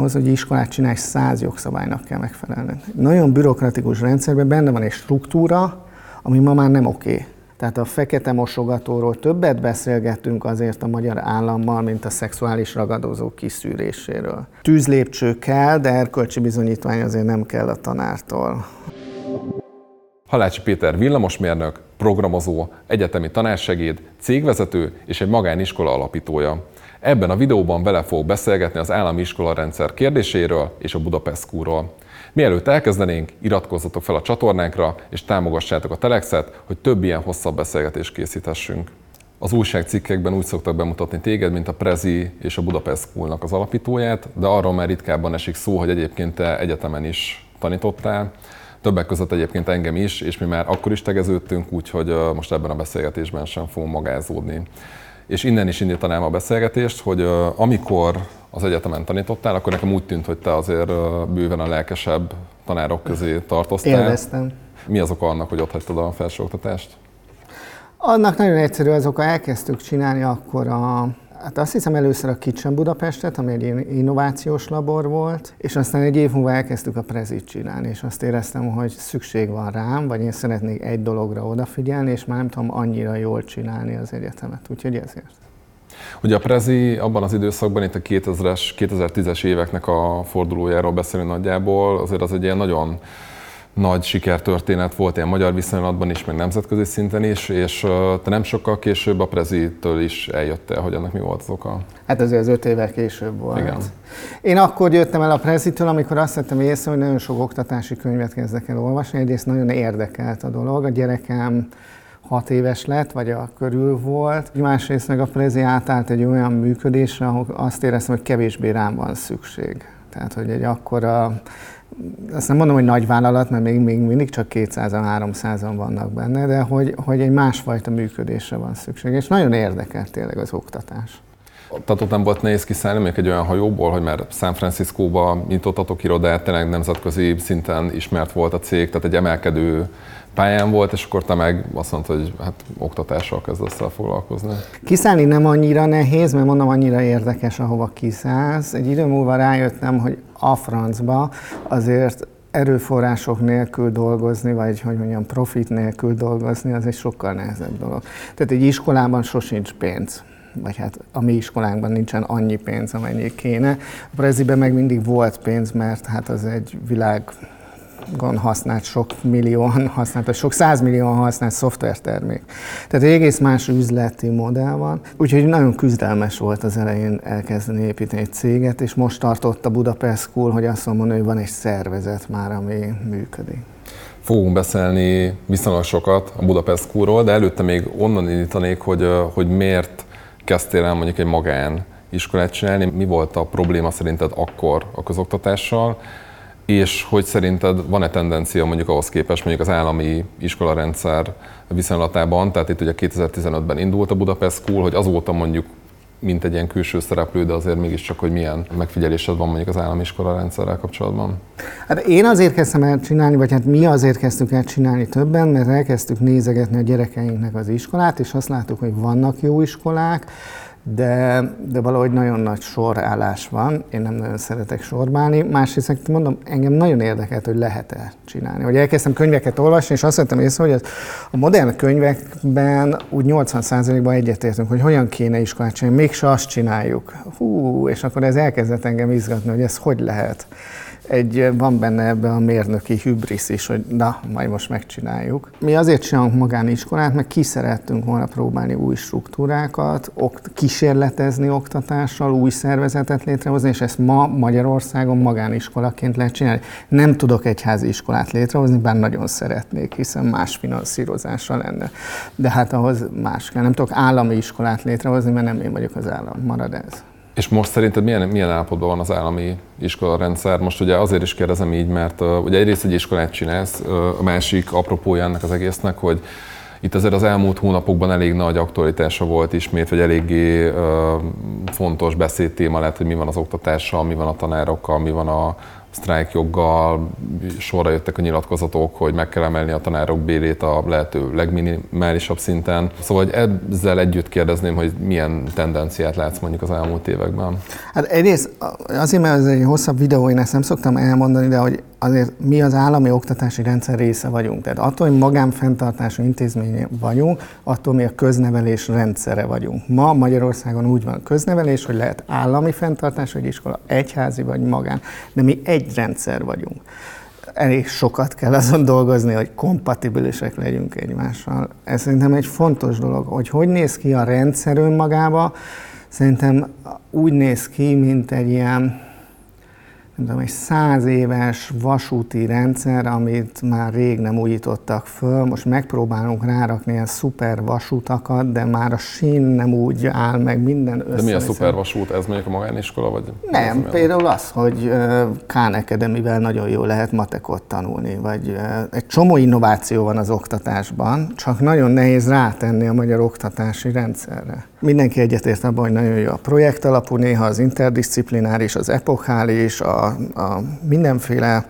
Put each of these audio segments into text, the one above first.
ahhoz, hogy iskolát csinálj, száz jogszabálynak kell megfelelni. Nagyon bürokratikus rendszerben benne van egy struktúra, ami ma már nem oké. Tehát a fekete mosogatóról többet beszélgettünk azért a magyar állammal, mint a szexuális ragadozó kiszűréséről. Tűzlépcső kell, de erkölcsi bizonyítvány azért nem kell a tanártól. Halácsi Péter villamosmérnök, programozó, egyetemi tanársegéd, cégvezető és egy magániskola alapítója. Ebben a videóban vele fog beszélgetni az állami iskola rendszer kérdéséről és a Budapest Schoolról. Mielőtt elkezdenénk, iratkozzatok fel a csatornánkra, és támogassátok a Telexet, hogy több ilyen hosszabb beszélgetést készíthessünk. Az újságcikkekben úgy szoktak bemutatni téged, mint a Prezi és a Budapest Schoolnak az alapítóját, de arról már ritkábban esik szó, hogy egyébként te egyetemen is tanítottál. Többek között egyébként engem is, és mi már akkor is tegeződtünk, úgyhogy most ebben a beszélgetésben sem fogunk magázódni. És innen is indítanám a beszélgetést, hogy amikor az egyetemen tanítottál, akkor nekem úgy tűnt, hogy te azért bőven a lelkesebb tanárok közé tartoztál. Élveztem. Mi az oka annak, hogy ott hagytad a felsőoktatást? Annak nagyon egyszerű az oka, elkezdtük csinálni akkor a Hát azt hiszem először a Kitchen Budapestet, ami egy innovációs labor volt, és aztán egy év múlva elkezdtük a prezit csinálni, és azt éreztem, hogy szükség van rám, vagy én szeretnék egy dologra odafigyelni, és már nem tudom annyira jól csinálni az egyetemet, úgyhogy ezért. Ugye a Prezi abban az időszakban, itt a 2000-es, 2010-es éveknek a fordulójáról beszélünk nagyjából, azért az egy ilyen nagyon nagy sikertörténet volt ilyen magyar viszonylatban is, meg nemzetközi szinten is, és te nem sokkal később a Prezitől is eljöttél, hogy ennek mi volt az oka? Hát azért az öt évvel később volt. Igen. Én akkor jöttem el a Prezitől, amikor azt vettem észre, hogy nagyon sok oktatási könyvet kezdek el olvasni. Egyrészt nagyon érdekelt a dolog. A gyerekem hat éves lett, vagy a körül volt. Másrészt meg a Prezi átállt egy olyan működésre, ahol azt éreztem, hogy kevésbé rám van szükség. Tehát, hogy egy akkora azt nem mondom, hogy nagy vállalat, mert még, még mindig csak 200-300-an vannak benne, de hogy, hogy egy másfajta működésre van szükség. És nagyon érdekel tényleg az oktatás. Tehát nem volt nehéz kiszállni még egy olyan hajóból, hogy már San Francisco-ba nyitottatok irodát, tényleg nemzetközi szinten ismert volt a cég, tehát egy emelkedő pályán volt, és akkor te meg azt mondtad, hogy hát oktatással kezdesz el foglalkozni. Kiszállni nem annyira nehéz, mert mondom, annyira érdekes, ahova kiszállsz. Egy idő múlva rájöttem, hogy a francba azért erőforrások nélkül dolgozni, vagy hogy mondjam, profit nélkül dolgozni, az egy sokkal nehezebb dolog. Tehát egy iskolában sosincs pénz vagy hát a mi iskolánkban nincsen annyi pénz, amennyi kéne. A preziben meg mindig volt pénz, mert hát az egy világ használt, sok millióan használt, vagy sok százmillióan használt szoftvertermék. Tehát egy egész más üzleti modell van. Úgyhogy nagyon küzdelmes volt az elején elkezdeni építeni egy céget, és most tartott a Budapest School, hogy azt mondom, hogy van egy szervezet már, ami működik. Fogunk beszélni viszonylag sokat a Budapest Schoolról, de előtte még onnan indítanék, hogy, hogy miért kezdtél el mondjuk egy magán iskolát csinálni, mi volt a probléma szerinted akkor a közoktatással, és hogy szerinted van-e tendencia mondjuk ahhoz képest mondjuk az állami iskolarendszer viszonylatában, tehát itt ugye 2015-ben indult a Budapest School, hogy azóta mondjuk mint egy ilyen külső szereplő, de azért mégiscsak, hogy milyen megfigyelésed van mondjuk az állami iskola rendszerrel kapcsolatban? Hát én azért kezdtem el csinálni, vagy hát mi azért kezdtük el csinálni többen, mert elkezdtük nézegetni a gyerekeinknek az iskolát, és azt láttuk, hogy vannak jó iskolák, de, de valahogy nagyon nagy sorállás van, én nem nagyon szeretek sorbálni. Másrészt mondom, engem nagyon érdekelt, hogy lehet-e csinálni. Hogy elkezdtem könyveket olvasni, és azt vettem észre, hogy a modern könyvekben úgy 80%-ban egyetértünk, hogy hogyan kéne iskolát csinálni, mégse azt csináljuk. Hú, és akkor ez elkezdett engem izgatni, hogy ez hogy lehet egy, van benne ebben a mérnöki hübrisz is, hogy na, majd most megcsináljuk. Mi azért csinálunk magániskolát, mert ki szerettünk volna próbálni új struktúrákat, okt, kísérletezni oktatással, új szervezetet létrehozni, és ezt ma Magyarországon magániskolaként lehet csinálni. Nem tudok egy házi iskolát létrehozni, bár nagyon szeretnék, hiszen más finanszírozása lenne. De hát ahhoz más kell. Nem tudok állami iskolát létrehozni, mert nem én vagyok az állam. Marad ez. És most szerinted milyen, milyen állapotban van az állami iskolarendszer? Most ugye azért is kérdezem így, mert uh, ugye egyrészt egy iskolát csinálsz, uh, a másik apropója ennek az egésznek, hogy itt azért az elmúlt hónapokban elég nagy aktualitása volt ismét, vagy eléggé uh, fontos beszédtéma lett, hogy mi van az oktatással, mi van a tanárokkal, mi van a, sztrájkjoggal, sorra jöttek a nyilatkozatok, hogy meg kell emelni a tanárok bérét a lehető legminimálisabb szinten. Szóval hogy ezzel együtt kérdezném, hogy milyen tendenciát látsz mondjuk az elmúlt években? Hát egyrészt azért, mert ez egy hosszabb videó, én ezt nem szoktam elmondani, de hogy azért mi az állami oktatási rendszer része vagyunk. Tehát attól, hogy magánfenntartású intézmény vagyunk, attól mi a köznevelés rendszere vagyunk. Ma Magyarországon úgy van köznevelés, hogy lehet állami fenntartás, vagy iskola, egyházi vagy magán, de mi egy rendszer vagyunk. Elég sokat kell azon dolgozni, hogy kompatibilisek legyünk egymással. Ez szerintem egy fontos dolog, hogy hogy néz ki a rendszer önmagába, szerintem úgy néz ki, mint egy ilyen tudom, egy száz éves vasúti rendszer, amit már rég nem újítottak föl. Most megpróbálunk rárakni ilyen szuper vasutakat, de már a sín nem úgy áll meg minden össze. De mi a szuper vasút? Ez mondjuk a magániskola? Vagy nem, az például az, hogy Khan academy nagyon jól lehet matekot tanulni, vagy egy csomó innováció van az oktatásban, csak nagyon nehéz rátenni a magyar oktatási rendszerre. Mindenki egyetért abban, hogy nagyon jó a projekt alapú, néha az interdisziplináris, az epokhális, a, a mindenféle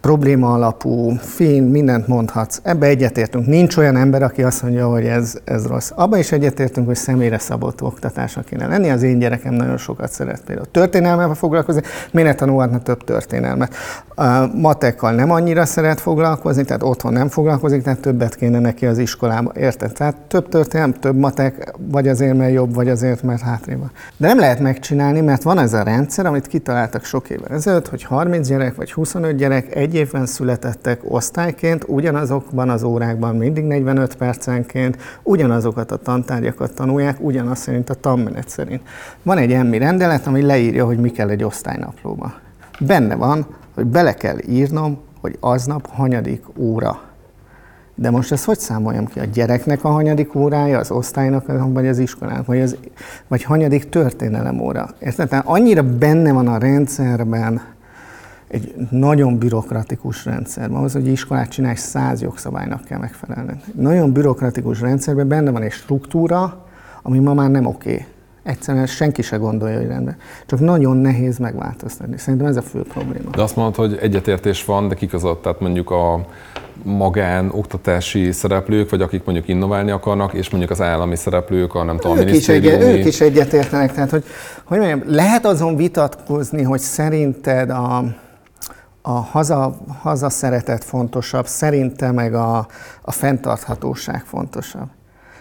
probléma alapú, fin, mindent mondhatsz. Ebbe egyetértünk. Nincs olyan ember, aki azt mondja, hogy ez, ez rossz. Abba is egyetértünk, hogy személyre szabott oktatásra kéne lenni. Az én gyerekem nagyon sokat szeret például történelmel foglalkozni, miért ne tanulhatna több történelmet. A matekkal nem annyira szeret foglalkozni, tehát otthon nem foglalkozik, tehát többet kéne neki az iskolába. Érted? Tehát több történelem, több matek, vagy azért, mert jobb, vagy azért, mert hátrébb. De nem lehet megcsinálni, mert van ez a rendszer, amit kitaláltak sok évvel ezelőtt, hogy 30 gyerek vagy 25 gyerek egy évben születettek osztályként, ugyanazokban az órákban mindig 45 percenként, ugyanazokat a tantárgyakat tanulják, ugyanaz szerint a tanmenet szerint. Van egy emmi rendelet, ami leírja, hogy mi kell egy osztálynaplóba. Benne van, hogy bele kell írnom, hogy aznap hanyadik óra de most ezt hogy számoljam ki? A gyereknek a hanyadik órája, az osztálynak, vagy az iskolának, vagy, az, vagy hanyadik történelem óra? Érted? Tehát annyira benne van a rendszerben egy nagyon bürokratikus rendszerben. Ahhoz, hogy iskolát csinálj, száz jogszabálynak kell megfelelni. Nagyon bürokratikus rendszerben benne van egy struktúra, ami ma már nem oké. Okay. Egyszerűen senki se gondolja, hogy rendben. Csak nagyon nehéz megváltoztatni. Szerintem ez a fő probléma. De azt mondod, hogy egyetértés van, de kik az tehát mondjuk a magán oktatási szereplők, vagy akik mondjuk innoválni akarnak, és mondjuk az állami szereplők, a nem tudom, ők is, egy, ők is egyetértenek. Tehát, hogy, hogy mondjam, lehet azon vitatkozni, hogy szerinted a, a haza, haza szeretet fontosabb, szerinte meg a, a fenntarthatóság fontosabb.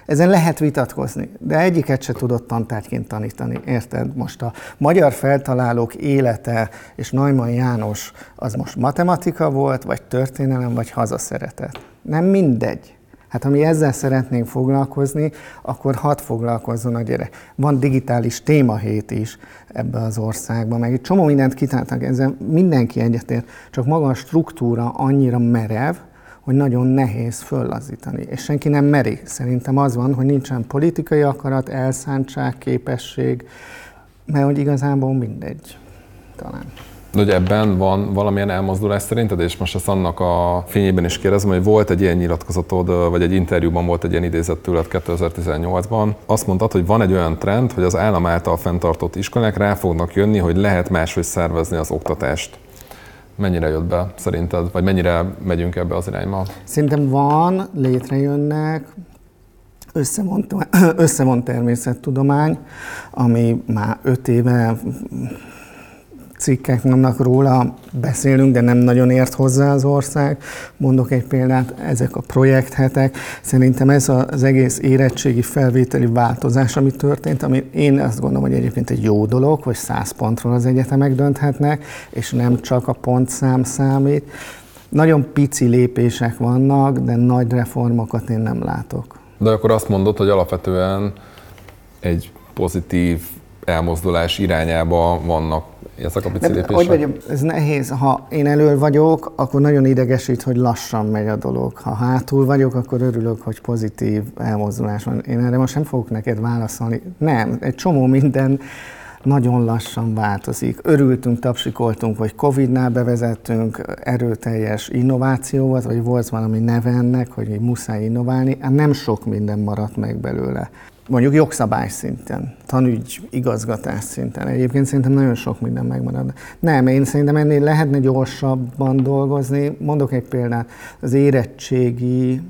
Ezen lehet vitatkozni, de egyiket se tudott tantárgyként tanítani, érted? Most a magyar feltalálók élete és Neumann János az most matematika volt, vagy történelem, vagy hazaszeretet. Nem mindegy. Hát ha mi ezzel szeretnénk foglalkozni, akkor hadd foglalkozzon a gyerek. Van digitális témahét is ebbe az országban, meg egy csomó mindent kitáltak, ezzel mindenki egyetért, csak maga a struktúra annyira merev, hogy nagyon nehéz föllazítani, és senki nem meri. Szerintem az van, hogy nincsen politikai akarat, elszántság, képesség, mert hogy igazából mindegy, talán. De hogy ebben van valamilyen elmozdulás szerinted, és most ezt annak a fényében is kérdezem, hogy volt egy ilyen nyilatkozatod, vagy egy interjúban volt egy ilyen idézet tőled 2018-ban. Azt mondtad, hogy van egy olyan trend, hogy az állam által fenntartott iskolák rá fognak jönni, hogy lehet máshogy szervezni az oktatást. Mennyire jött be szerinted, vagy mennyire megyünk ebbe az irányba? Szerintem van, létrejönnek, összevont, összevont természettudomány, ami már öt éve cikkek vannak róla, beszélünk, de nem nagyon ért hozzá az ország. Mondok egy példát, ezek a projekthetek. Szerintem ez az egész érettségi felvételi változás, ami történt, ami én azt gondolom, hogy egyébként egy jó dolog, hogy száz pontról az egyetemek dönthetnek, és nem csak a pontszám számít. Nagyon pici lépések vannak, de nagy reformokat én nem látok. De akkor azt mondod, hogy alapvetően egy pozitív elmozdulás irányába vannak ezek a pici lépések? Hogy vagyok, ez nehéz. Ha én elől vagyok, akkor nagyon idegesít, hogy lassan megy a dolog. Ha hátul vagyok, akkor örülök, hogy pozitív elmozdulás van. Én erre most nem fogok neked válaszolni. Nem, egy csomó minden nagyon lassan változik. Örültünk, tapsikoltunk, hogy Covid-nál bevezettünk erőteljes innovációval, vagy volt valami neve ennek, hogy muszáj innoválni, hát nem sok minden maradt meg belőle mondjuk jogszabály szinten, tanügy, igazgatás szinten. Egyébként szerintem nagyon sok minden megmarad. Nem, én szerintem ennél lehetne gyorsabban dolgozni. Mondok egy példát, az érettségi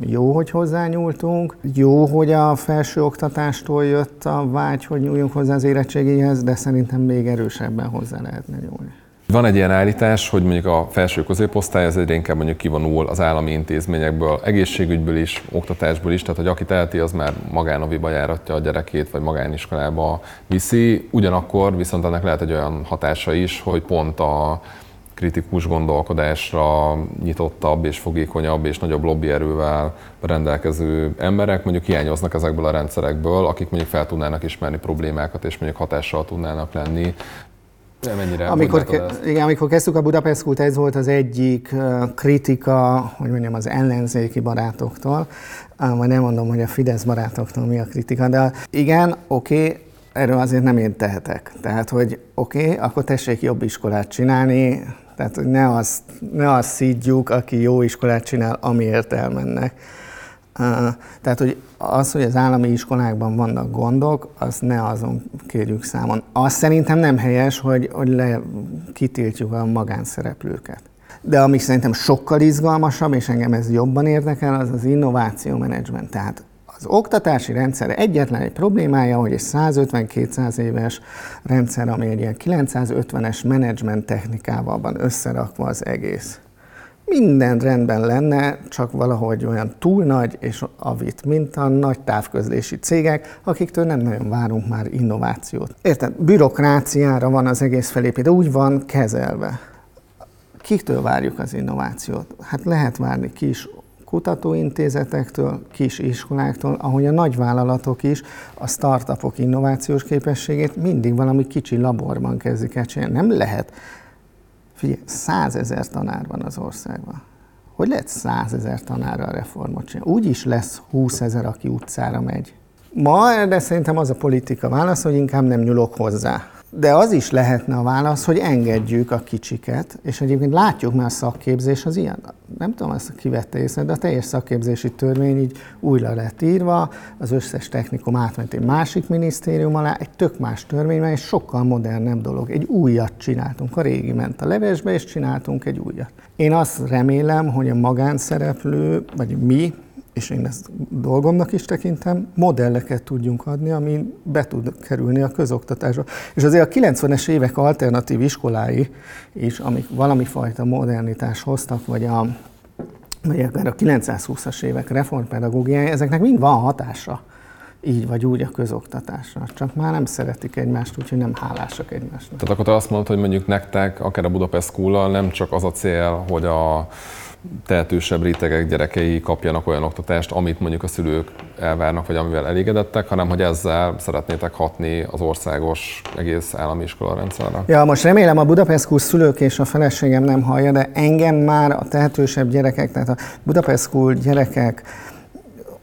jó, hogy hozzányúltunk, jó, hogy a felső oktatástól jött a vágy, hogy nyúljunk hozzá az érettségéhez, de szerintem még erősebben hozzá lehetne nyúlni. Van egy ilyen állítás, hogy mondjuk a felső középosztály az egyre inkább mondjuk kivonul az állami intézményekből, egészségügyből is, oktatásból is, tehát hogy aki teheti, az már magánoviba járatja a gyerekét, vagy magániskolába viszi. Ugyanakkor viszont ennek lehet egy olyan hatása is, hogy pont a kritikus gondolkodásra nyitottabb és fogékonyabb és nagyobb lobbyerővel rendelkező emberek mondjuk hiányoznak ezekből a rendszerekből, akik mondjuk fel tudnának ismerni problémákat és mondjuk hatással tudnának lenni Mennyire amikor, ke- igen, amikor kezdtük a Budapest Kult, ez volt az egyik kritika, hogy mondjam, az ellenzéki barátoktól, vagy nem mondom, hogy a Fidesz barátoktól mi a kritika, de igen, oké, okay, erről azért nem én tehetek. Tehát, hogy oké, okay, akkor tessék jobb iskolát csinálni, tehát, hogy ne azt, ne azt szídjuk, aki jó iskolát csinál, amiért elmennek. Tehát, hogy az, hogy az állami iskolákban vannak gondok, azt ne azon kérjük számon. Azt szerintem nem helyes, hogy, hogy le, kitiltjuk a magánszereplőket. De ami szerintem sokkal izgalmasabb, és engem ez jobban érdekel, az az innováció menedzsment. Tehát az oktatási rendszer egyetlen egy problémája, hogy egy 150-200 éves rendszer, ami egy ilyen 950-es menedzsment technikával van összerakva az egész minden rendben lenne, csak valahogy olyan túl nagy és avit, mint a nagy távközlési cégek, akiktől nem nagyon várunk már innovációt. Érted? Bürokráciára van az egész felépítve, úgy van kezelve. Kiktől várjuk az innovációt? Hát lehet várni kis kutatóintézetektől, kis iskoláktól, ahogy a nagyvállalatok is a startupok innovációs képességét mindig valami kicsi laborban kezdik el csinálni. Nem lehet Figyelj, százezer tanár van az országban. Hogy lehet százezer tanárral reformot csinálni? Úgy is lesz 20 ezer, aki utcára megy. Ma de szerintem az a politika válasz, hogy inkább nem nyúlok hozzá. De az is lehetne a válasz, hogy engedjük a kicsiket, és egyébként látjuk, mert a szakképzés az ilyen. Nem tudom, ezt kivette észre, de a teljes szakképzési törvény így újra lett írva, az összes technikum átment egy másik minisztérium alá, egy tök más törvény, és sokkal modernebb dolog. Egy újat csináltunk, a régi ment a levesbe, és csináltunk egy újat. Én azt remélem, hogy a magánszereplő, vagy mi, és én ezt dolgomnak is tekintem, modelleket tudjunk adni, ami be tud kerülni a közoktatásba. És azért a 90-es évek alternatív iskolái is, amik valami fajta modernitás hoztak, vagy a, vagy a 920-as évek reformpedagógiája, ezeknek mind van hatása így vagy úgy a közoktatásra. Csak már nem szeretik egymást, úgyhogy nem hálásak egymásnak. Tehát akkor te azt mondod, hogy mondjuk nektek, akár a Budapest school nem csak az a cél, hogy a tehetősebb rétegek gyerekei kapjanak olyan oktatást, amit mondjuk a szülők elvárnak, vagy amivel elégedettek, hanem hogy ezzel szeretnétek hatni az országos egész állami iskola rendszerre. Ja, most remélem a Budapest szülők és a feleségem nem hallja, de engem már a tehetősebb gyerekek, tehát a Budapest gyerekek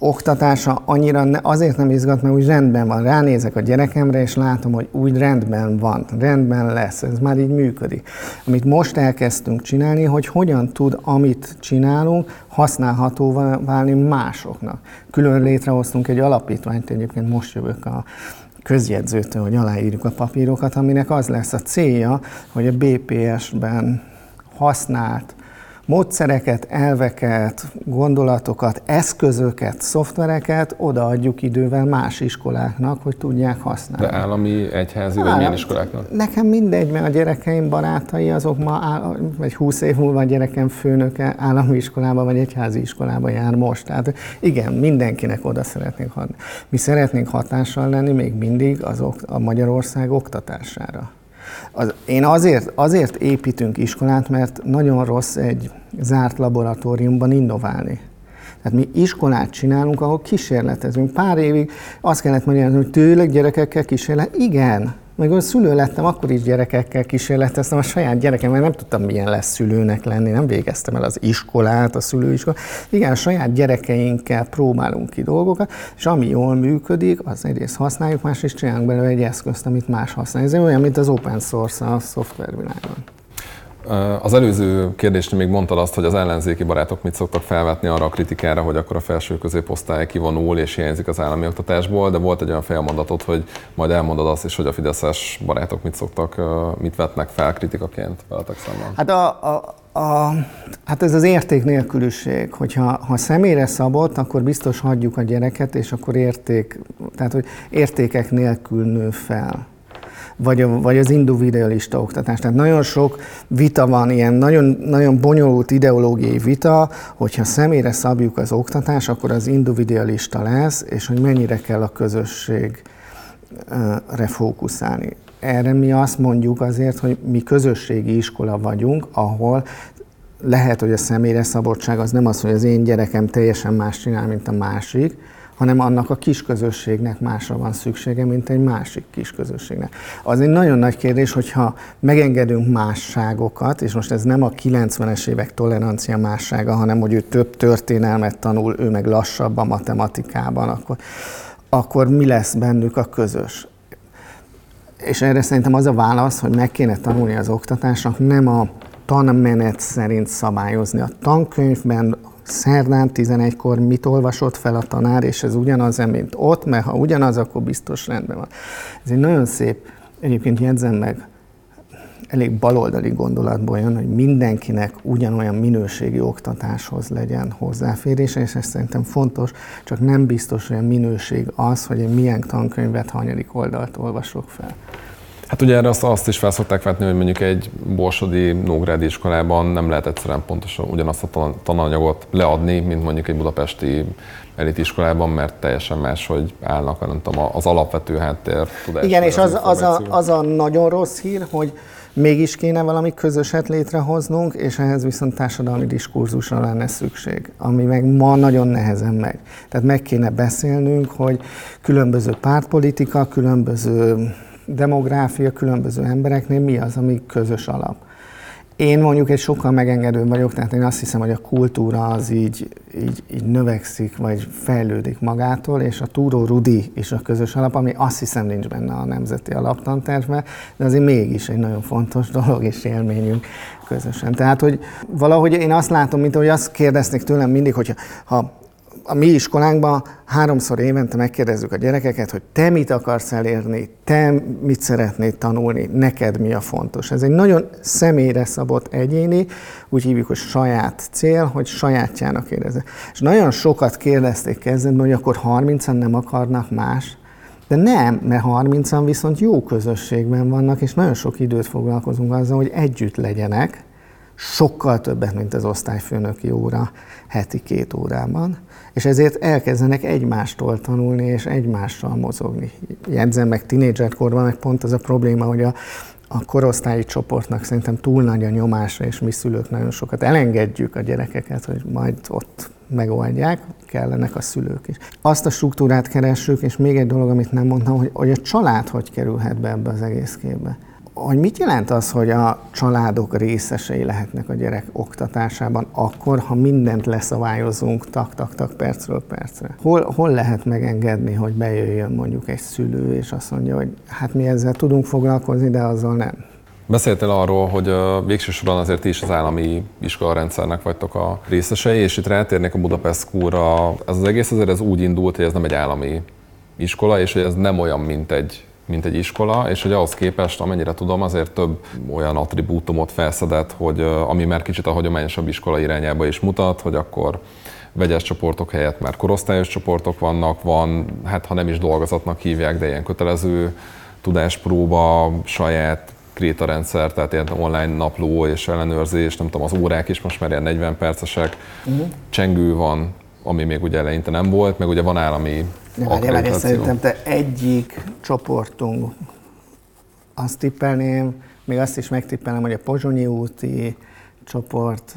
oktatása annyira ne, azért nem izgat, mert úgy rendben van. Ránézek a gyerekemre, és látom, hogy úgy rendben van, rendben lesz, ez már így működik. Amit most elkezdtünk csinálni, hogy hogyan tud, amit csinálunk, használhatóvá válni másoknak. Külön létrehoztunk egy alapítványt, egyébként most jövök a közjegyzőtől, hogy aláírjuk a papírokat, aminek az lesz a célja, hogy a BPS-ben használt módszereket, elveket, gondolatokat, eszközöket, szoftvereket odaadjuk idővel más iskoláknak, hogy tudják használni. De állami, egyházi, vagy milyen iskoláknak? Nekem mindegy, mert a gyerekeim barátai azok ma, áll, vagy 20 év múlva a gyerekem főnöke állami iskolába, vagy egyházi iskolába jár most. Tehát igen, mindenkinek oda szeretnénk adni. Mi szeretnénk hatással lenni még mindig az, a Magyarország oktatására. Az, én azért, azért építünk iskolát, mert nagyon rossz egy zárt laboratóriumban innoválni. Tehát mi iskolát csinálunk, ahol kísérletezünk. Pár évig azt kellett mondani, hogy tőleg gyerekekkel kísérlet. Igen, Amikor szülő lettem, akkor is gyerekekkel kísérleteztem a saját gyerekem, mert nem tudtam, milyen lesz szülőnek lenni, nem végeztem el az iskolát, a szülőiskolát. Igen, a saját gyerekeinkkel próbálunk ki dolgokat, és ami jól működik, az egyrészt használjuk, másrészt csinálunk belőle egy eszközt, amit más használ. Ez olyan, mint az open source a szoftvervilágban. Az előző kérdésnél még mondtad azt, hogy az ellenzéki barátok mit szoktak felvetni arra a kritikára, hogy akkor a felső középosztály kivonul és hiányzik az állami oktatásból, de volt egy olyan felmondatot, hogy majd elmondod azt is, hogy a fideszes barátok mit szoktak, mit vetnek fel kritikaként veletek szemben. Hát, a, a, a, hát ez az érték nélküliség, hogyha ha személyre szabott, akkor biztos hagyjuk a gyereket, és akkor érték, tehát hogy értékek nélkül nő fel vagy, a, vagy az individualista oktatás. Tehát nagyon sok vita van, ilyen nagyon, nagyon bonyolult ideológiai vita, hogyha személyre szabjuk az oktatás, akkor az individualista lesz, és hogy mennyire kell a közösségre fókuszálni. Erre mi azt mondjuk azért, hogy mi közösségi iskola vagyunk, ahol lehet, hogy a személyre szabadság az nem az, hogy az én gyerekem teljesen más csinál, mint a másik, hanem annak a kis közösségnek másra van szüksége, mint egy másik kis közösségnek. Az egy nagyon nagy kérdés, hogyha megengedünk másságokat, és most ez nem a 90-es évek tolerancia mássága, hanem hogy ő több történelmet tanul, ő meg lassabb a matematikában, akkor, akkor mi lesz bennük a közös? És erre szerintem az a válasz, hogy meg kéne tanulni az oktatásnak, nem a tanmenet szerint szabályozni. A tankönyvben szerdán 11-kor mit olvasott fel a tanár, és ez ugyanaz, mint ott, mert ha ugyanaz, akkor biztos rendben van. Ez egy nagyon szép, egyébként jegyzem meg, elég baloldali gondolatból jön, hogy mindenkinek ugyanolyan minőségi oktatáshoz legyen hozzáférése, és ez szerintem fontos, csak nem biztos, hogy a minőség az, hogy én milyen tankönyvet hanyadik oldalt olvasok fel. Hát ugye erre azt, azt is felszokták vetni, hogy mondjuk egy borsodi Nógrádi iskolában nem lehet egyszerűen pontosan ugyanazt a tananyagot leadni, mint mondjuk egy budapesti elitiskolában, mert teljesen más, hogy állnak nem tudom, az alapvető háttér tudás. Igen, és az, az, a, az a nagyon rossz hír, hogy mégis kéne valami közöset létrehoznunk, és ehhez viszont társadalmi diskurzusra lenne szükség, ami meg ma nagyon nehezen megy. Tehát meg kéne beszélnünk, hogy különböző pártpolitika, különböző demográfia különböző embereknél mi az, ami közös alap. Én mondjuk egy sokkal megengedőbb vagyok, tehát én azt hiszem, hogy a kultúra az így, így, így növekszik, vagy fejlődik magától, és a túró rudi is a közös alap, ami azt hiszem nincs benne a nemzeti alaptantervben, de azért mégis egy nagyon fontos dolog és élményünk közösen. Tehát, hogy valahogy én azt látom, mint hogy azt kérdezték tőlem mindig, hogy ha a mi iskolánkban háromszor évente megkérdezzük a gyerekeket, hogy te mit akarsz elérni, te mit szeretnéd tanulni, neked mi a fontos. Ez egy nagyon személyre szabott egyéni, úgy hívjuk, hogy saját cél, hogy sajátjának érezze. És nagyon sokat kérdezték kezdetben, hogy akkor 30-an nem akarnak más, de nem, mert 30-an viszont jó közösségben vannak, és nagyon sok időt foglalkozunk azzal, hogy együtt legyenek, sokkal többet, mint az osztályfőnöki óra heti két órában, és ezért elkezdenek egymástól tanulni és egymással mozogni. Jegyzem meg, tinédzserkorban meg pont az a probléma, hogy a, a korosztályi csoportnak szerintem túl nagy a nyomása, és mi szülők nagyon sokat elengedjük a gyerekeket, hogy majd ott megoldják, kellenek a szülők is. Azt a struktúrát keressük, és még egy dolog, amit nem mondtam, hogy, hogy a család hogy kerülhet be ebbe az egész képbe hogy mit jelent az, hogy a családok részesei lehetnek a gyerek oktatásában, akkor, ha mindent leszabályozunk tak-tak-tak percről percre? Hol, hol lehet megengedni, hogy bejöjjön mondjuk egy szülő, és azt mondja, hogy hát mi ezzel tudunk foglalkozni, de azzal nem? Beszéltél arról, hogy végső soron azért is az állami iskolarendszernek vagytok a részesei, és itt rátérnék a Budapest School-ra. Ez az egész azért ez úgy indult, hogy ez nem egy állami iskola, és hogy ez nem olyan, mint egy mint egy iskola, és hogy ahhoz képest, amennyire tudom, azért több olyan attribútumot felszedett, hogy ami már kicsit a hagyományosabb iskola irányába is mutat, hogy akkor vegyes csoportok helyett már korosztályos csoportok vannak, van, hát ha nem is dolgozatnak hívják, de ilyen kötelező tudáspróba, saját krétarendszer, tehát ilyen online napló és ellenőrzés, nem tudom, az órák is most már ilyen 40 percesek, uh-huh. csengő van, ami még ugye eleinte nem volt, meg ugye van állami de várjál, várjál, szerintem te egyik csoportunk, azt tippelném, még azt is megtippelem, hogy a Pozsonyi úti csoport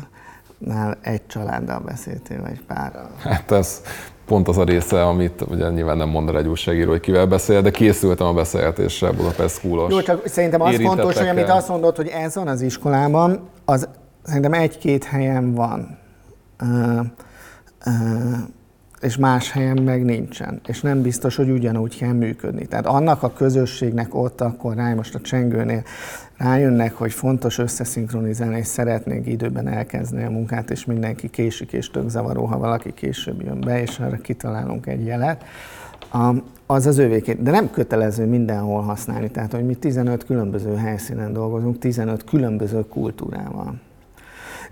családnál egy családdal beszéltél, vagy párral? Hát ez pont az a része, amit ugye nyilván nem mond el egy újságíró, hogy kivel beszél, de készültem a beszélgetésre Budapest Schoolos. Jó, csak szerintem az fontos, hogy amit azt mondod, hogy ez van az iskolában, az szerintem egy-két helyen van. Uh, uh, és más helyen meg nincsen. És nem biztos, hogy ugyanúgy kell működni. Tehát annak a közösségnek ott akkor rá, most a csengőnél rájönnek, hogy fontos összeszinkronizálni, és szeretnénk időben elkezdeni a munkát, és mindenki késik, és tök zavaró, ha valaki később jön be, és arra kitalálunk egy jelet, az az övéké. De nem kötelező mindenhol használni. Tehát, hogy mi 15 különböző helyszínen dolgozunk, 15 különböző kultúrával.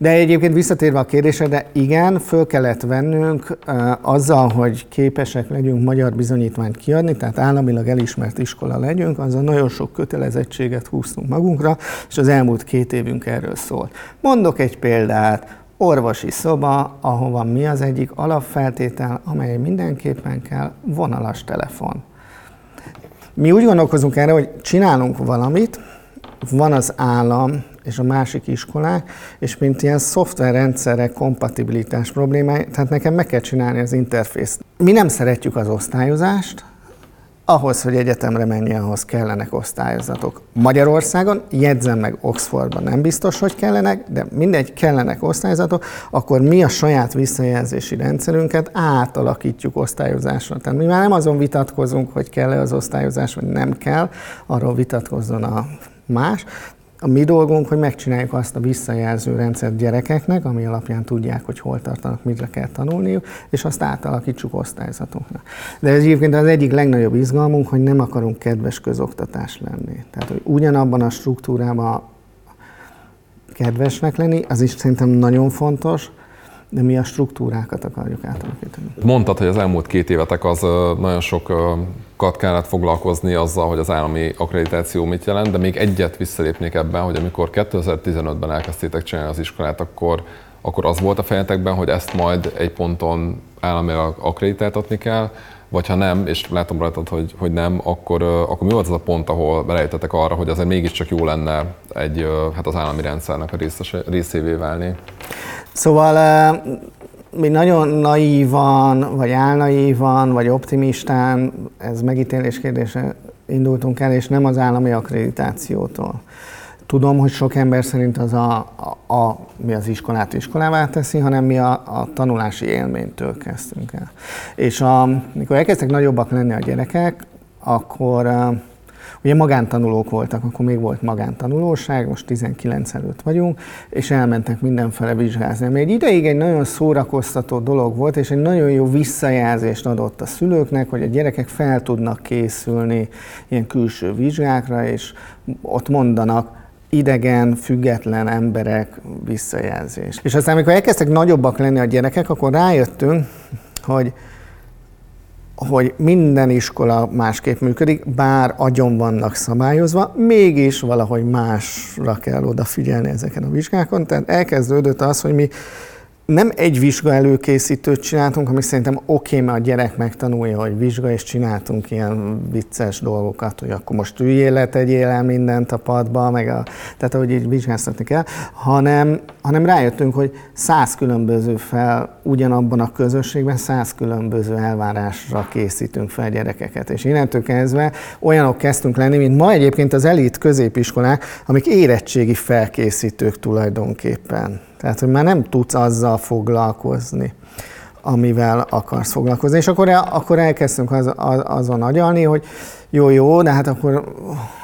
De egyébként visszatérve a kérdésre, de igen, föl kellett vennünk azzal, hogy képesek legyünk magyar bizonyítványt kiadni, tehát államilag elismert iskola legyünk, azzal nagyon sok kötelezettséget húztunk magunkra, és az elmúlt két évünk erről szól. Mondok egy példát, orvosi szoba, ahova mi az egyik alapfeltétel, amely mindenképpen kell, vonalas telefon. Mi úgy gondolkozunk erre, hogy csinálunk valamit, van az állam és a másik iskolák, és mint ilyen szoftverrendszerek kompatibilitás problémája, tehát nekem meg kell csinálni az interfészt. Mi nem szeretjük az osztályozást, ahhoz, hogy egyetemre menjen, ahhoz kellenek osztályozatok. Magyarországon, jegyzem meg Oxfordban nem biztos, hogy kellenek, de mindegy, kellenek osztályzatok, akkor mi a saját visszajelzési rendszerünket átalakítjuk osztályozásra. Tehát mi már nem azon vitatkozunk, hogy kell-e az osztályozás, vagy nem kell, arról vitatkozzon a más. A mi dolgunk, hogy megcsináljuk azt a visszajelző rendszert gyerekeknek, ami alapján tudják, hogy hol tartanak, mit kell tanulniuk, és azt átalakítsuk osztályzatokra. De ez egyébként az egyik legnagyobb izgalmunk, hogy nem akarunk kedves közoktatás lenni. Tehát, hogy ugyanabban a struktúrában kedvesnek lenni, az is szerintem nagyon fontos, de mi a struktúrákat akarjuk átalakítani. Mondtad, hogy az elmúlt két évetek az nagyon sokat kellett foglalkozni azzal, hogy az állami akkreditáció mit jelent, de még egyet visszalépnék ebben, hogy amikor 2015-ben elkezdtétek csinálni az iskolát, akkor, akkor az volt a fejetekben, hogy ezt majd egy ponton államilag akkreditáltatni kell, vagy ha nem, és látom rajtad, hogy, hogy nem, akkor, akkor mi volt az a pont, ahol belejtetek arra, hogy azért mégiscsak jó lenne egy, hát az állami rendszernek a részévé válni? Szóval mi nagyon naívan, vagy álnaívan, vagy optimistán, ez megítélés kérdése indultunk el, és nem az állami akkreditációtól. Tudom, hogy sok ember szerint az a, a, a mi az iskolát iskolává teszi, hanem mi a, a tanulási élménytől kezdtünk el. És a, mikor elkezdtek nagyobbak lenni a gyerekek, akkor Ugye magántanulók voltak, akkor még volt magántanulóság, most 19 előtt vagyunk, és elmentek mindenfele vizsgázni. Ami egy ideig egy nagyon szórakoztató dolog volt, és egy nagyon jó visszajelzést adott a szülőknek, hogy a gyerekek fel tudnak készülni ilyen külső vizsgákra, és ott mondanak idegen, független emberek visszajelzést. És aztán, amikor elkezdtek nagyobbak lenni a gyerekek, akkor rájöttünk, hogy hogy minden iskola másképp működik, bár agyon vannak szabályozva, mégis valahogy másra kell odafigyelni ezeken a vizsgákon. Tehát elkezdődött az, hogy mi nem egy vizsga előkészítőt csináltunk, ami szerintem oké, okay, mert a gyerek megtanulja, hogy vizsga, és csináltunk ilyen vicces dolgokat, hogy akkor most üljél le, tegyél el mindent a padba, meg a, tehát hogy így vizsgáztatni kell, hanem, hanem rájöttünk, hogy száz különböző fel ugyanabban a közösségben, száz különböző elvárásra készítünk fel gyerekeket. És innentől kezdve olyanok kezdtünk lenni, mint ma egyébként az elit középiskolák, amik érettségi felkészítők tulajdonképpen. Tehát, hogy már nem tudsz azzal foglalkozni, amivel akarsz foglalkozni. És akkor, akkor elkezdtünk az, az, azon agyalni, hogy jó, jó, de hát akkor,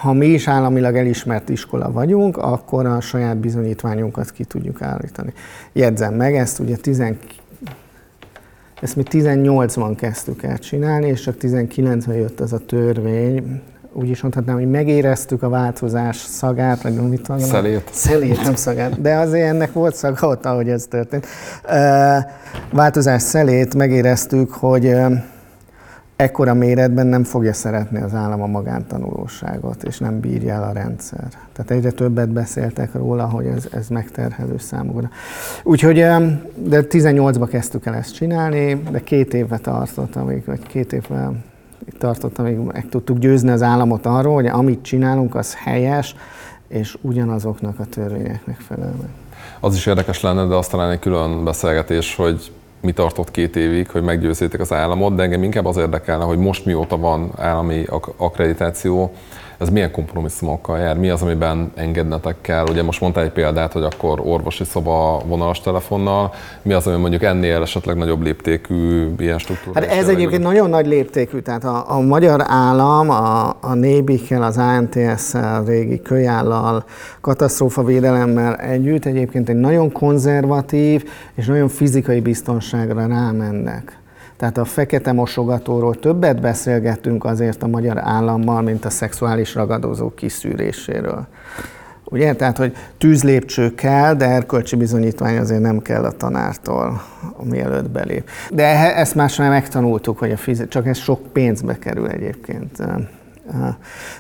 ha mi is államilag elismert iskola vagyunk, akkor a saját bizonyítványunkat ki tudjuk állítani. Jegyzem meg, ezt ugye 10, ezt mi 18-ban kezdtük el csinálni, és csak 19-ben jött az a törvény, úgy is mondhatnám, hogy megéreztük a változás szagát, vagy mit mondom? Szelét. Szelét, nem szagát. De azért ennek volt szaga ott, ahogy ez történt. Változás szelét megéreztük, hogy ekkora méretben nem fogja szeretni az állam a magántanulóságot, és nem bírja el a rendszer. Tehát egyre többet beszéltek róla, hogy ez, ez megterhelő számukra. Úgyhogy, de 18-ba kezdtük el ezt csinálni, de két évbe tartott, amíg, vagy két évvel tartott, amíg meg tudtuk győzni az államot arról, hogy amit csinálunk, az helyes, és ugyanazoknak a törvényeknek felel meg. Az is érdekes lenne, de azt talán egy külön beszélgetés, hogy mi tartott két évig, hogy meggyőzzétek az államot, de engem inkább az érdekelne, hogy most mióta van állami akkreditáció, ez milyen kompromisszumokkal jár? Mi az, amiben engednetek kell? Ugye most mondtál egy példát, hogy akkor orvosi szoba vonalas telefonnal. Mi az, ami mondjuk ennél esetleg nagyobb léptékű ilyen struktúra? Hát ez egyébként nagyon nagy léptékű. Tehát a, a magyar állam a, a Nébikkel, az ANTS-szel, régi kölyállal, katasztrófavédelemmel együtt egyébként egy nagyon konzervatív és nagyon fizikai biztonságra rámennek. Tehát a fekete mosogatóról többet beszélgettünk azért a magyar állammal, mint a szexuális ragadozók kiszűréséről. Ugye? Tehát, hogy tűzlépcső kell, de erkölcsi bizonyítvány azért nem kell a tanártól, mielőtt belép. De ezt már megtanultuk, hogy a fizet, csak ez sok pénzbe kerül egyébként.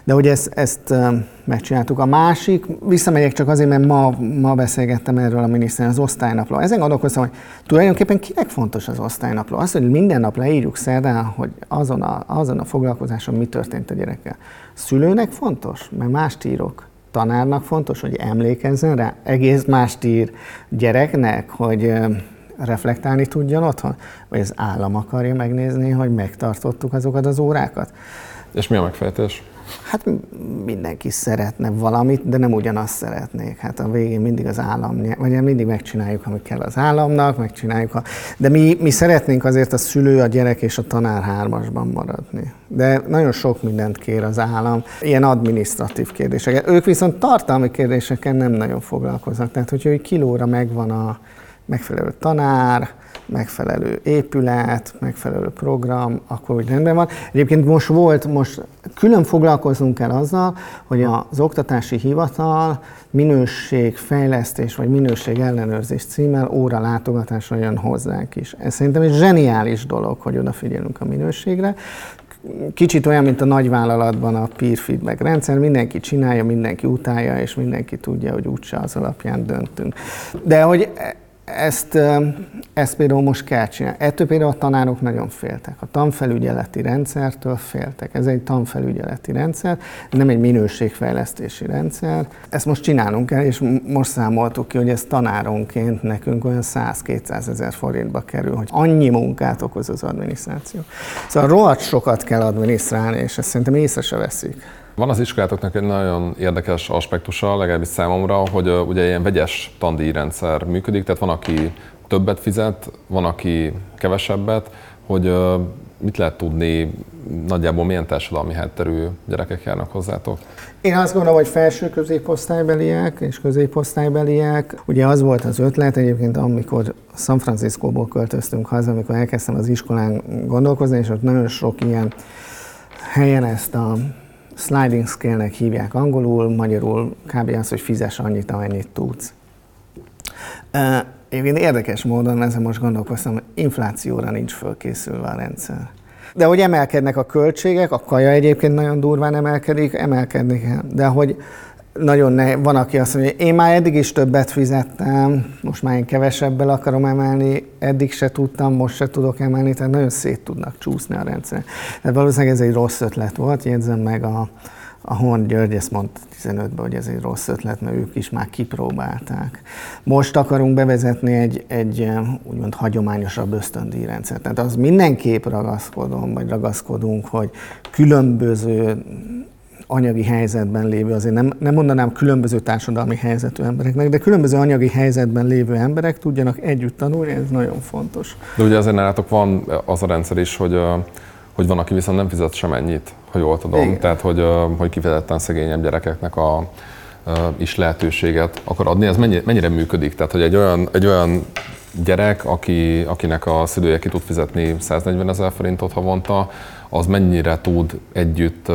De hogy ezt, ezt megcsináltuk. A másik, visszamegyek csak azért, mert ma, ma beszélgettem erről a miniszteren, az osztálynapló. Ezen gondolkoztam, hogy tulajdonképpen kinek fontos az osztálynapló? Az, hogy minden nap leírjuk szerdán, hogy azon a, azon a foglalkozáson mi történt a gyerekkel. Szülőnek fontos, mert mást írok. Tanárnak fontos, hogy emlékezzen rá. Egész mást ír gyereknek, hogy reflektálni tudjon otthon? Vagy az állam akarja megnézni, hogy megtartottuk azokat az órákat? És mi a megfejtés? Hát mindenki szeretne valamit, de nem ugyanazt szeretnék. Hát a végén mindig az állam, vagy mindig megcsináljuk, amit kell az államnak, megcsináljuk. A, de mi, mi szeretnénk azért a szülő, a gyerek és a tanár hármasban maradni. De nagyon sok mindent kér az állam, ilyen administratív kérdések. Ők viszont tartalmi kérdésekkel nem nagyon foglalkoznak. Tehát, hogyha egy kilóra megvan a megfelelő tanár, megfelelő épület, megfelelő program, akkor úgy rendben van. Egyébként most volt, most külön foglalkozunk kell azzal, hogy az oktatási hivatal minőségfejlesztés vagy minőség ellenőrzés címmel óra látogatásra jön hozzánk is. Ez szerintem egy zseniális dolog, hogy odafigyelünk a minőségre. Kicsit olyan, mint a nagyvállalatban a peer feedback rendszer, mindenki csinálja, mindenki utálja, és mindenki tudja, hogy úgyse az alapján döntünk. De hogy ezt, ezt például most kell csinálni. Ettől például a tanárok nagyon féltek. A tanfelügyeleti rendszertől féltek. Ez egy tanfelügyeleti rendszer, nem egy minőségfejlesztési rendszer. Ezt most csinálunk kell, és most számoltuk ki, hogy ez tanáronként nekünk olyan 100-200 ezer forintba kerül, hogy annyi munkát okoz az adminisztráció. Szóval rohadt sokat kell adminisztrálni, és ezt szerintem észre se veszik. Van az iskolátoknak egy nagyon érdekes aspektusa, legalábbis számomra, hogy ugye ilyen vegyes tandíjrendszer működik, tehát van, aki többet fizet, van, aki kevesebbet, hogy mit lehet tudni, nagyjából milyen társadalmi hátterű gyerekek járnak hozzátok? Én azt gondolom, hogy felső középosztálybeliek és középosztálybeliek. Ugye az volt az ötlet egyébként, amikor San Franciscóból költöztünk haza, amikor elkezdtem az iskolán gondolkozni, és ott nagyon sok ilyen helyen ezt a sliding scale-nek hívják angolul, magyarul kb. az, hogy fizes annyit, amennyit tudsz. Egyébként érdekes módon, ezen most gondolkoztam, inflációra nincs fölkészülve a rendszer. De hogy emelkednek a költségek, a kaja egyébként nagyon durván emelkedik, emelkedni kell. De hogy nagyon ne, van, aki azt mondja, én már eddig is többet fizettem, most már én kevesebbel akarom emelni, eddig se tudtam, most se tudok emelni, tehát nagyon szét tudnak csúszni a rendszer. Tehát valószínűleg ez egy rossz ötlet volt, jegyzem meg a, a Horn György ezt mondta 15-ben, hogy ez egy rossz ötlet, mert ők is már kipróbálták. Most akarunk bevezetni egy, egy úgymond hagyományosabb ösztöndíjrendszert. Tehát az mindenképp ragaszkodom, vagy ragaszkodunk, hogy különböző anyagi helyzetben lévő, azért nem, nem mondanám különböző társadalmi helyzetű embereknek, de különböző anyagi helyzetben lévő emberek tudjanak együtt tanulni, ez nagyon fontos. De ugye azért nálatok van az a rendszer is, hogy, hogy van, aki viszont nem fizet sem ennyit, ha jól tudom. Igen. Tehát, hogy, hogy kifejezetten szegényebb gyerekeknek a, is lehetőséget akar adni. Ez mennyire, mennyire működik? Tehát, hogy egy olyan, egy olyan gyerek, aki, akinek a szülője ki tud fizetni 140 ezer forintot havonta, az mennyire tud együtt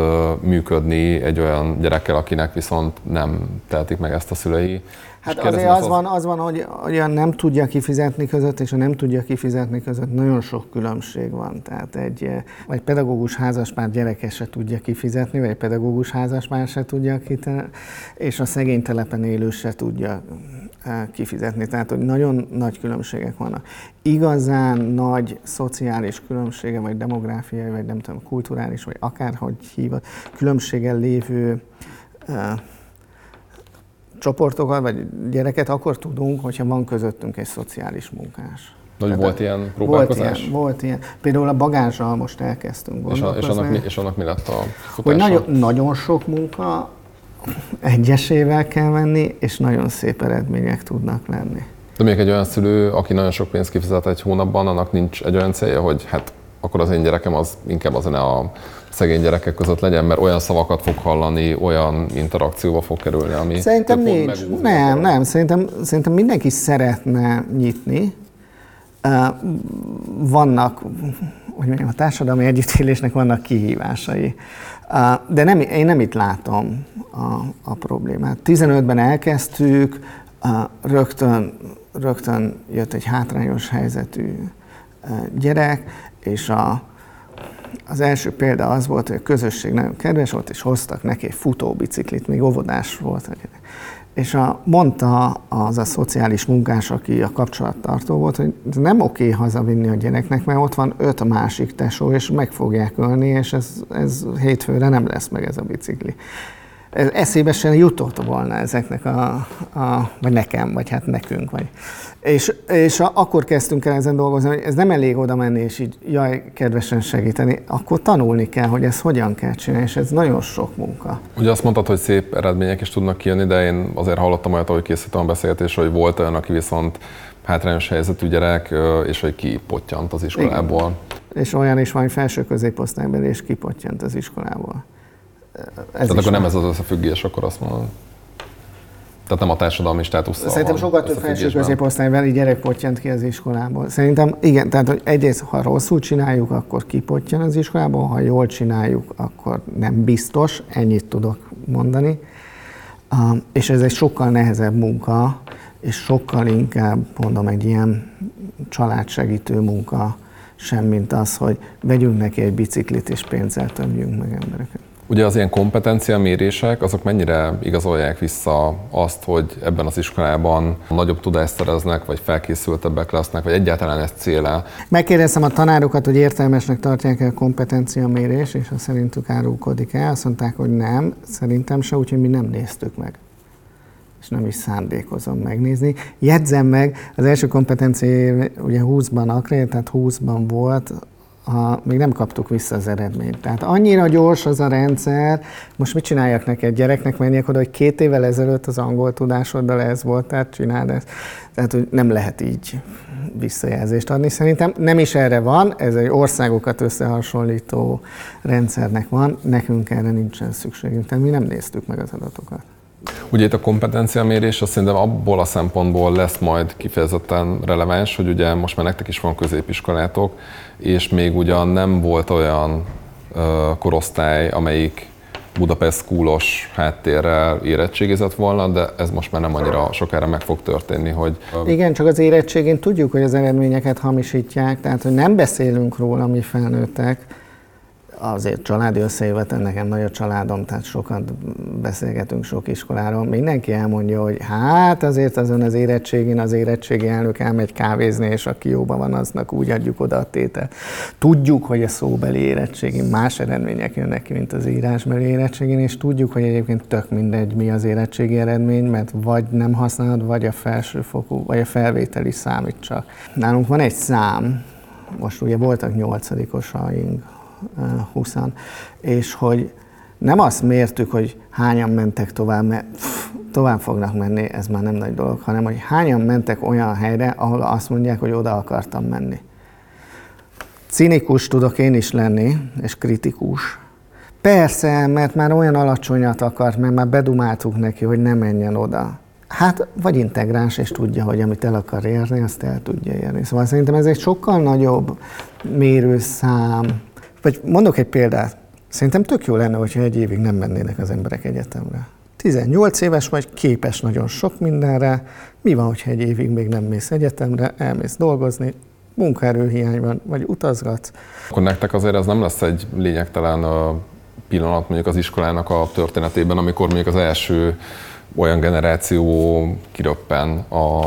működni egy olyan gyerekkel, akinek viszont nem tehetik meg ezt a szülei. Hát azért az, az, van, az van, hogy olyan nem tudja kifizetni között, és a nem tudja kifizetni között nagyon sok különbség van. Tehát egy, vagy pedagógus házaspár gyereke se tudja kifizetni, vagy egy pedagógus házaspár se tudja kifizetni, és a szegény telepen élő se tudja kifizetni. Tehát, hogy nagyon nagy különbségek vannak. Igazán nagy szociális különbsége, vagy demográfiai, vagy nem tudom, kulturális, vagy akárhogy hívott, különbséggel lévő csoportokat, vagy gyereket akkor tudunk, hogyha van közöttünk egy szociális munkás. Nagy volt ilyen próbálkozás? Volt ilyen, volt ilyen. Például a bagázsal most elkezdtünk és, a, és, annak mi, és annak mi lett a futása? Hogy nagyon, nagyon sok munka egyesével kell menni, és nagyon szép eredmények tudnak lenni. De még egy olyan szülő, aki nagyon sok pénzt kifizet egy hónapban, annak nincs egy olyan célja, hogy hát akkor az én gyerekem az inkább az a szegény gyerekek között legyen, mert olyan szavakat fog hallani, olyan interakcióba fog kerülni, ami Szerintem nincs. Nem, nem. Szerintem, szerintem mindenki szeretne nyitni. Vannak, hogy mondjam, a társadalmi együttélésnek vannak kihívásai. De nem, én nem itt látom a, a problémát. 15-ben elkezdtük, rögtön, rögtön jött egy hátrányos helyzetű gyerek, és a, az első példa az volt, hogy a közösség nagyon kedves volt, és hoztak neki egy futóbiciklit, még óvodás volt. És a, mondta az a szociális munkás, aki a kapcsolattartó volt, hogy nem oké hazavinni a gyereknek, mert ott van öt másik tesó, és meg fogják ölni, és ez, ez hétfőre nem lesz meg ez a bicikli eszébe sem jutott volna ezeknek a, a, vagy nekem, vagy hát nekünk. Vagy. És, és a, akkor kezdtünk el ezen dolgozni, hogy ez nem elég oda menni, és így jaj, kedvesen segíteni, akkor tanulni kell, hogy ezt hogyan kell csinálni, és ez nagyon sok munka. Ugye azt mondtad, hogy szép eredmények is tudnak kijönni, de én azért hallottam olyat, hogy készítettem a beszélgetésre, hogy volt olyan, aki viszont hátrányos helyzetű gyerek, és hogy kipottyant az iskolából. Igen. És olyan is van, hogy felső középosztályban és kipottyant az iskolából. Ez Tehát akkor nem ez az összefüggés, akkor azt mondom. Tehát nem a társadalmi státusz. Szerintem sokkal több felső középosztálybeli gyerek pottyant ki az iskolából. Szerintem igen, tehát hogy egyrészt, ha rosszul csináljuk, akkor kipottyan az iskolából, ha jól csináljuk, akkor nem biztos, ennyit tudok mondani. és ez egy sokkal nehezebb munka, és sokkal inkább, mondom, egy ilyen családsegítő munka, sem mint az, hogy vegyünk neki egy biciklit és pénzzel tömjünk meg embereket. Ugye az ilyen kompetencia mérések, azok mennyire igazolják vissza azt, hogy ebben az iskolában nagyobb tudást szereznek, vagy felkészültebbek lesznek, vagy egyáltalán ezt célá? Megkérdeztem a tanárokat, hogy értelmesnek tartják-e a kompetencia mérés, és ha szerintük árulkodik el, azt mondták, hogy nem, szerintem se, úgyhogy mi nem néztük meg és nem is szándékozom megnézni. Jegyzem meg, az első kompetencia ugye 20-ban akré, tehát 20-ban volt, ha még nem kaptuk vissza az eredményt. Tehát annyira gyors az a rendszer, most mit csináljak neked gyereknek, menjek oda, hogy két évvel ezelőtt az angol tudásoddal ez volt, tehát csináld ezt. Tehát, hogy nem lehet így visszajelzést adni. Szerintem nem is erre van, ez egy országokat összehasonlító rendszernek van, nekünk erre nincsen szükségünk, tehát mi nem néztük meg az adatokat. Ugye itt a kompetenciamérés azt szerintem abból a szempontból lesz majd kifejezetten releváns, hogy ugye most már nektek is van középiskolátok, és még ugyan nem volt olyan korosztály, amelyik Budapest schoolos háttérrel érettségizett volna, de ez most már nem annyira sokára meg fog történni, hogy... Igen, csak az érettségén tudjuk, hogy az eredményeket hamisítják, tehát hogy nem beszélünk róla mi felnőttek, azért családi összejövetel, nekem nagy a családom, tehát sokat beszélgetünk sok iskoláról. Mindenki elmondja, hogy hát azért azon az érettségén az érettségi elnök elmegy kávézni, és aki jóban van, aznak úgy adjuk oda a tételt. Tudjuk, hogy a szóbeli érettségén más eredmények jönnek ki, mint az írásbeli érettségén, és tudjuk, hogy egyébként tök mindegy, mi az érettségi eredmény, mert vagy nem használod, vagy a felsőfokú, vagy a felvételi számít csak. Nálunk van egy szám, most ugye voltak nyolcadikosaink, 20 és hogy nem azt mértük, hogy hányan mentek tovább, mert pff, tovább fognak menni, ez már nem nagy dolog, hanem hogy hányan mentek olyan helyre, ahol azt mondják, hogy oda akartam menni. Cinikus tudok én is lenni, és kritikus. Persze, mert már olyan alacsonyat akart, mert már bedumáltuk neki, hogy ne menjen oda. Hát, vagy integráns, és tudja, hogy amit el akar érni, azt el tudja érni. Szóval szerintem ez egy sokkal nagyobb mérőszám, vagy mondok egy példát. Szerintem tök jó lenne, hogyha egy évig nem mennének az emberek egyetemre. 18 éves vagy, képes nagyon sok mindenre. Mi van, hogyha egy évig még nem mész egyetemre, elmész dolgozni, munkaerőhiány van, vagy utazgatsz? Akkor nektek azért ez nem lesz egy lényegtelen pillanat mondjuk az iskolának a történetében, amikor mondjuk az első olyan generáció kiröppen a,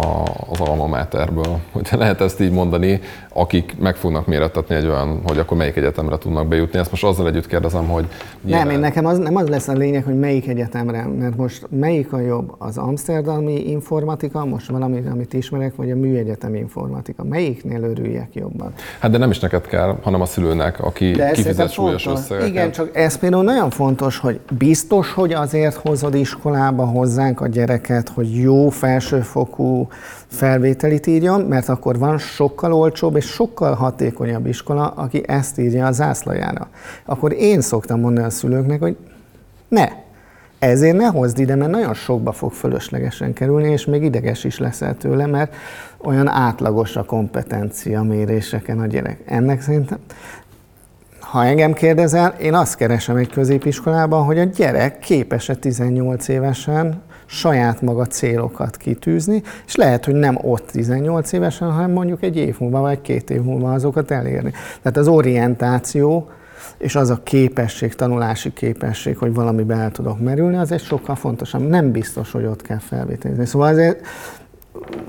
az alma materből, hogyha lehet ezt így mondani, akik meg fognak mérettetni egy olyan, hogy akkor melyik egyetemre tudnak bejutni. Ezt most azzal együtt kérdezem, hogy... Nyilván... Nem, én nekem az, nem az lesz a lényeg, hogy melyik egyetemre, mert most melyik a jobb, az Amsterdami informatika, most valami, amit ismerek, vagy a műegyetem informatika. Melyiknél örüljek jobban? Hát de nem is neked kell, hanem a szülőnek, aki de kifizet súlyos összegeket. Igen, csak ez például nagyon fontos, hogy biztos, hogy azért hozod iskolába hozzánk a gyereket, hogy jó felsőfokú felvételit írjon, mert akkor van sokkal olcsóbb és sokkal hatékonyabb iskola, aki ezt írja a zászlajára. Akkor én szoktam mondani a szülőknek, hogy ne, ezért ne hozd ide, mert nagyon sokba fog fölöslegesen kerülni, és még ideges is leszel tőle, mert olyan átlagos a kompetencia méréseken a gyerek. Ennek szerintem ha engem kérdezel, én azt keresem egy középiskolában, hogy a gyerek képes-e 18 évesen saját maga célokat kitűzni, és lehet, hogy nem ott 18 évesen, hanem mondjuk egy év múlva, vagy két év múlva azokat elérni. Tehát az orientáció, és az a képesség, tanulási képesség, hogy valamiben el tudok merülni, az egy sokkal fontosabb. Nem biztos, hogy ott kell felvételizni. Szóval azért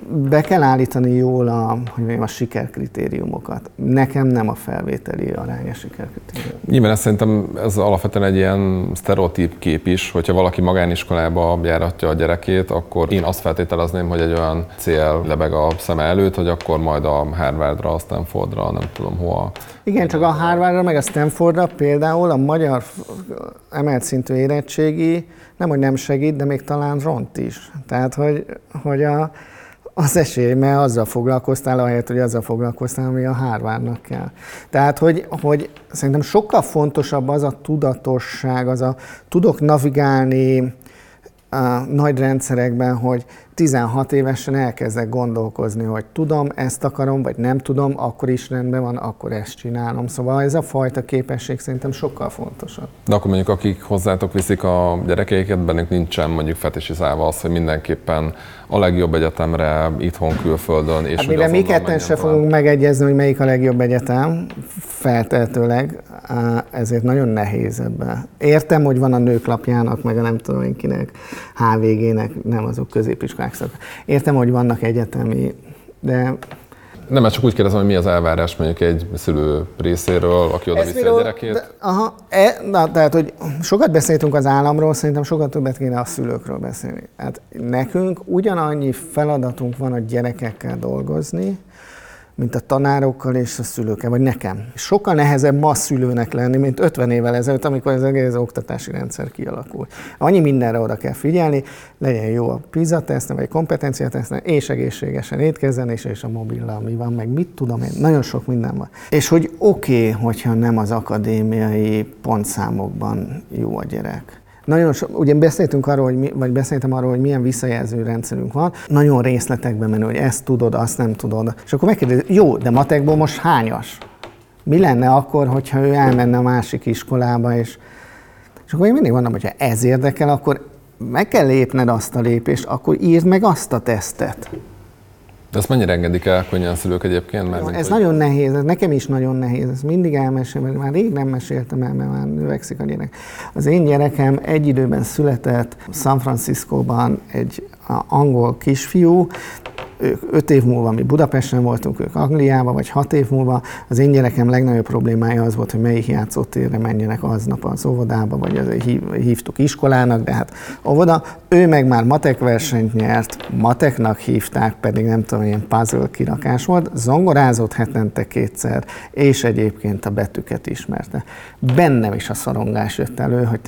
be kell állítani jól a, hogy mondjam, a sikerkritériumokat. Nekem nem a felvételi arány a sikerkritérium. Nyilván ezt szerintem ez alapvetően egy ilyen sztereotíp kép is, hogyha valaki magániskolába járatja a gyerekét, akkor én azt feltételezném, hogy egy olyan cél lebeg a szeme előtt, hogy akkor majd a Harvardra, a Stanfordra, nem tudom hova. Igen, csak a Harvardra meg a Stanfordra például a magyar emelt szintű érettségi nem, hogy nem segít, de még talán ront is. Tehát, hogy, hogy a, az esély, mert azzal foglalkoztál, ahelyett, hogy azzal foglalkoztál, ami a Harvardnak kell. Tehát, hogy, hogy szerintem sokkal fontosabb az a tudatosság, az a tudok navigálni a nagy rendszerekben, hogy 16 évesen elkezdek gondolkozni, hogy tudom, ezt akarom, vagy nem tudom, akkor is rendben van, akkor ezt csinálom. Szóval ez a fajta képesség szerintem sokkal fontosabb. De akkor mondjuk akik hozzátok viszik a gyerekeiket, bennük nincsen mondjuk fetisizálva az, hogy mindenképpen a legjobb egyetemre itthon, külföldön. És hát mivel mi ketten se fogunk megegyezni, hogy melyik a legjobb egyetem, feltehetőleg, ezért nagyon nehéz ebben. Értem, hogy van a nők lapjának, meg a nem tudom én kinek, HVG-nek, nem azok középiskolák szak. Értem, hogy vannak egyetemi, de nem, mert csak úgy kérdezem, hogy mi az elvárás mondjuk egy szülő részéről, aki oda viszi a gyerekét. De, aha, e, na, tehát, hogy sokat beszéltünk az államról, szerintem sokat többet kéne a szülőkről beszélni. Hát nekünk ugyanannyi feladatunk van a gyerekekkel dolgozni, mint a tanárokkal és a szülőkkel, vagy nekem. Sokkal nehezebb ma szülőnek lenni, mint 50 évvel ezelőtt, amikor az egész oktatási rendszer kialakult. Annyi mindenre oda kell figyelni, legyen jó a PISA teszt, vagy kompetencia teszt, és egészségesen étkezzen, és, és a mobillal mi van, meg mit tudom én, nagyon sok minden van. És hogy oké, okay, hogyha nem az akadémiai pontszámokban jó a gyerek nagyon so, ugye beszéltünk arról, hogy mi, vagy beszéltem arról, hogy milyen visszajelző rendszerünk van, nagyon részletekbe menő, hogy ezt tudod, azt nem tudod. És akkor megkérdezi, jó, de matekból most hányas? Mi lenne akkor, hogyha ő elmenne a másik iskolába, és, és akkor én mindig mondom, hogy ha ez érdekel, akkor meg kell lépned azt a lépést, akkor írd meg azt a tesztet. De ezt mennyire engedik el könnyen szülők egyébként? Mert ez hogy... nagyon nehéz, ez nekem is nagyon nehéz, ezt mindig elmesélem, mert már rég nem meséltem el, mert már növekszik a gyerek. Az én gyerekem egy időben született San Franciscóban egy angol kisfiú, ők öt év múlva mi Budapesten voltunk, ők Angliában, vagy hat év múlva. Az én gyerekem legnagyobb problémája az volt, hogy melyik játszótérre menjenek aznap az óvodába, vagy azért hívtuk iskolának, de hát óvoda. Ő meg már matek versenyt nyert, mateknak hívták, pedig nem tudom, ilyen puzzle kirakás volt, zongorázott hetente kétszer, és egyébként a betűket ismerte. Bennem is a szorongás jött elő, hogy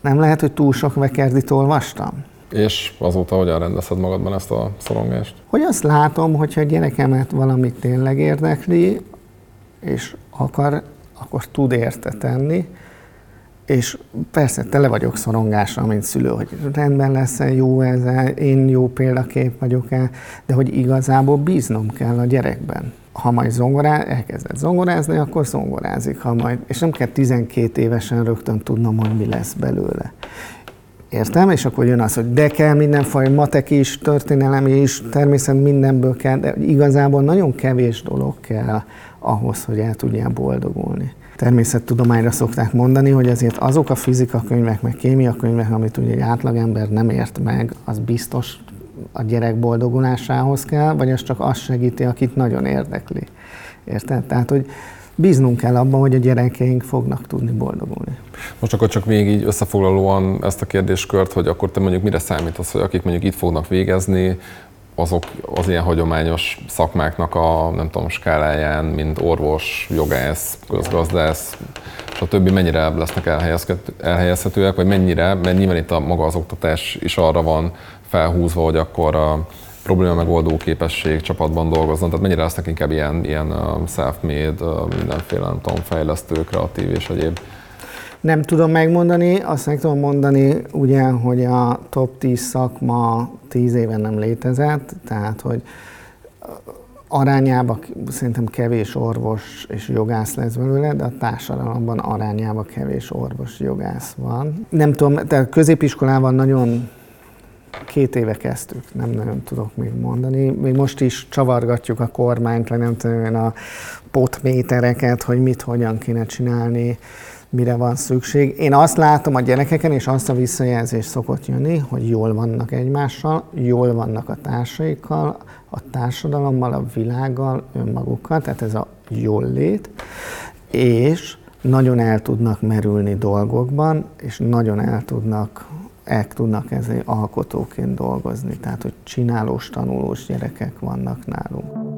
nem lehet, hogy túl sok vekerdit olvastam. És azóta hogyan rendezed magadban ezt a szorongást? Hogy azt látom, hogyha a gyerekemet valamit tényleg érdekli, és akar, akkor tud érte tenni, és persze tele vagyok szorongásra, mint szülő, hogy rendben lesz-e, jó ez -e, én jó példakép vagyok-e, de hogy igazából bíznom kell a gyerekben. Ha majd zongorá, elkezdett zongorázni, akkor zongorázik. Ha majd, és nem kell 12 évesen rögtön tudnom, hogy mi lesz belőle. Értem? És akkor jön az, hogy de kell mindenfajta matek is, történelem is, természet mindenből kell, de igazából nagyon kevés dolog kell ahhoz, hogy el tudjál boldogulni. természettudományra szokták mondani, hogy azért azok a fizika könyvek, meg kémia könyvek, amit ugye egy átlagember nem ért meg, az biztos a gyerek boldogulásához kell, vagy az csak azt segíti, akit nagyon érdekli. Érted? Tehát, hogy bíznunk kell abban, hogy a gyerekeink fognak tudni boldogulni. Most akkor csak még így összefoglalóan ezt a kérdéskört, hogy akkor te mondjuk mire számítasz, hogy akik mondjuk itt fognak végezni, azok az ilyen hagyományos szakmáknak a nem tudom, skáláján, mint orvos, jogász, közgazdász, és a többi mennyire lesznek elhelyezhetőek, vagy mennyire, mert nyilván itt a maga az oktatás is arra van felhúzva, hogy akkor a probléma megoldó képesség csapatban dolgoznak, tehát mennyire lesznek inkább ilyen, ilyen self-made, mindenféle, nem tudom, fejlesztő, kreatív és egyéb nem tudom megmondani, azt meg tudom mondani, ugye, hogy a top 10 szakma 10 éven nem létezett, tehát hogy arányában szerintem kevés orvos és jogász lesz belőle, de a társadalomban arányában kevés orvos jogász van. Nem tudom, tehát középiskolában nagyon két éve kezdtük, nem nagyon tudok még mondani. Még most is csavargatjuk a kormányt, vagy nem tudom, a potmétereket, hogy mit, hogyan kéne csinálni mire van szükség. Én azt látom a gyerekeken, és azt a visszajelzés szokott jönni, hogy jól vannak egymással, jól vannak a társaikkal, a társadalommal, a világgal, önmagukkal, tehát ez a jól lét, és nagyon el tudnak merülni dolgokban, és nagyon el tudnak, el tudnak ezért alkotóként dolgozni, tehát hogy csinálós, tanulós gyerekek vannak nálunk.